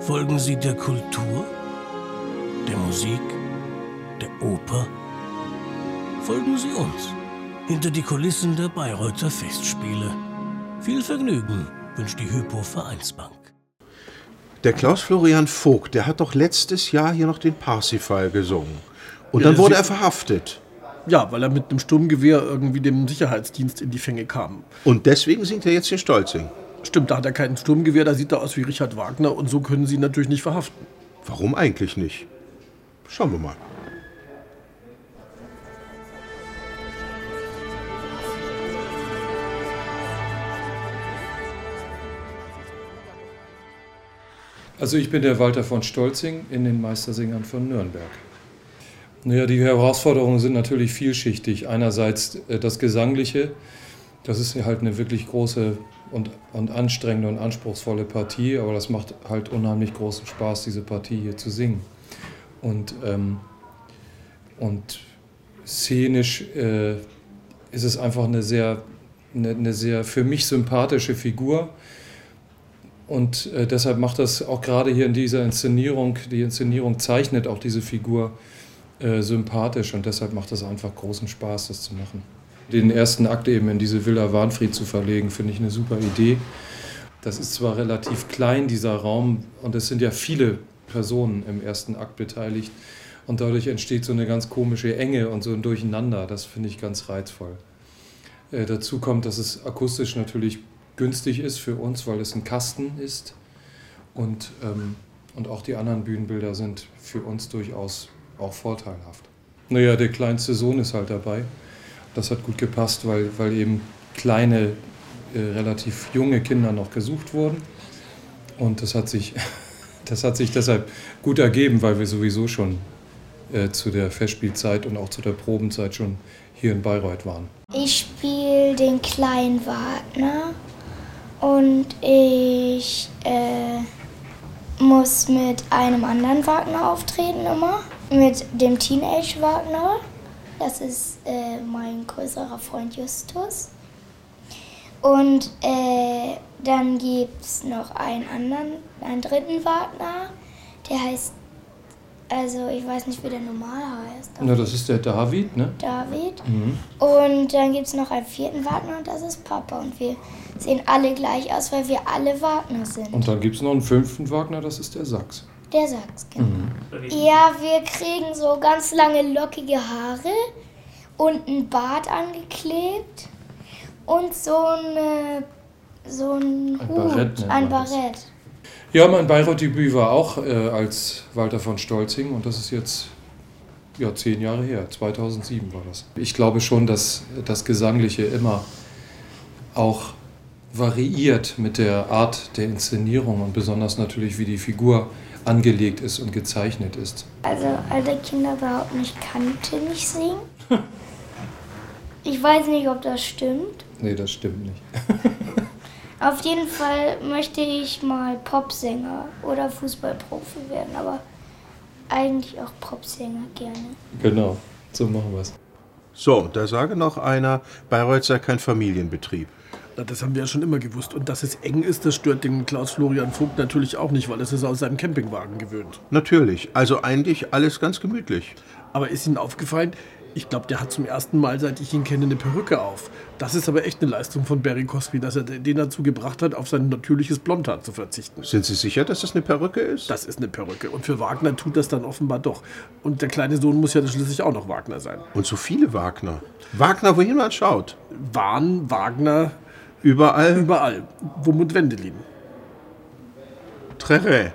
Folgen Sie der Kultur, der Musik, der Oper? Folgen Sie uns hinter die Kulissen der Bayreuther Festspiele. Viel Vergnügen wünscht die Hypo Vereinsbank. Der Klaus Florian Vogt, der hat doch letztes Jahr hier noch den Parsifal gesungen. Und Ja, dann wurde er verhaftet. Ja, weil er mit einem Sturmgewehr irgendwie dem Sicherheitsdienst in die Fänge kam. Und deswegen singt er jetzt hier Stolzing. Stimmt, da hat er kein Sturmgewehr, da sieht er aus wie Richard Wagner und so können sie ihn natürlich nicht verhaften. Warum eigentlich nicht? Schauen wir mal. Also ich bin der Walter von Stolzing in den Meistersingern von Nürnberg. Naja, die Herausforderungen sind natürlich vielschichtig. Einerseits äh, das Gesangliche, das ist halt eine wirklich große und, und anstrengende und anspruchsvolle Partie, aber das macht halt unheimlich großen Spaß, diese Partie hier zu singen. Und, ähm, und szenisch äh, ist es einfach eine sehr, eine, eine sehr für mich sympathische Figur. Und äh, deshalb macht das auch gerade hier in dieser Inszenierung, die Inszenierung zeichnet auch diese Figur äh, sympathisch und deshalb macht es einfach großen Spaß, das zu machen. Den ersten Akt eben in diese Villa Warnfried zu verlegen, finde ich eine super Idee. Das ist zwar relativ klein, dieser Raum, und es sind ja viele Personen im ersten Akt beteiligt. Und dadurch entsteht so eine ganz komische Enge und so ein Durcheinander. Das finde ich ganz reizvoll. Äh, dazu kommt, dass es akustisch natürlich günstig ist für uns, weil es ein Kasten ist. Und, ähm, und auch die anderen Bühnenbilder sind für uns durchaus auch vorteilhaft. Naja, der kleinste Sohn ist halt dabei. Das hat gut gepasst, weil, weil eben kleine, äh, relativ junge Kinder noch gesucht wurden. Und das hat sich, das hat sich deshalb gut ergeben, weil wir sowieso schon äh, zu der Festspielzeit und auch zu der Probenzeit schon hier in Bayreuth waren. Ich spiele den kleinen Wagner und ich äh, muss mit einem anderen Wagner auftreten immer. Mit dem Teenage Wagner. Das ist äh, mein größerer Freund Justus. Und äh, dann gibt es noch einen anderen, einen dritten Wagner. Der heißt, also ich weiß nicht, wie der normal heißt. Na, das ist der David, ne? David. Mhm. Und dann gibt es noch einen vierten Wagner und das ist Papa. Und wir sehen alle gleich aus, weil wir alle Wagner sind. Und dann gibt es noch einen fünften Wagner, das ist der Sachs. Der sagt's, genau. Ja, wir kriegen so ganz lange lockige Haare und ein Bart angeklebt und so, eine, so ein, Ein Hut, Barett ein das. Barett. Ja, mein Bayreuth-Debüt war auch äh, als Walter von Stolzing und das ist jetzt ja, zehn Jahre her, 2007 war das. Ich glaube schon, dass das Gesangliche immer auch variiert mit der Art der Inszenierung und besonders natürlich, wie die Figur angelegt ist und gezeichnet ist. Also alle Kinder behaupten, ich kannte nicht singen. Ich weiß nicht, ob das stimmt. Nee, das stimmt nicht. Auf jeden Fall möchte ich mal Popsänger oder Fußballprofi werden, aber eigentlich auch Popsänger gerne. Genau, so machen wir es. So, da sage noch einer, Bayreuth sei kein Familienbetrieb. Na, Das haben wir ja schon immer gewusst. Und dass es eng ist, das stört den Klaus Florian Vogt natürlich auch nicht, weil er ist aus seinem Campingwagen gewöhnt. Natürlich, also eigentlich alles ganz gemütlich. Aber ist Ihnen aufgefallen, ich glaube, der hat zum ersten Mal, seit ich ihn kenne, eine Perücke auf. Das ist aber echt eine Leistung von Barry Cosby, dass er den dazu gebracht hat, auf sein natürliches Blondhaar zu verzichten. Sind Sie sicher, dass das eine Perücke ist? Das ist eine Perücke. Und für Wagner tut das dann offenbar doch. Und der kleine Sohn muss ja schließlich auch noch Wagner sein. Und so viele Wagner. Wagner, wohin man schaut. Wahn, Wagner, Überall überall, wo Mund Wendelin. Treré.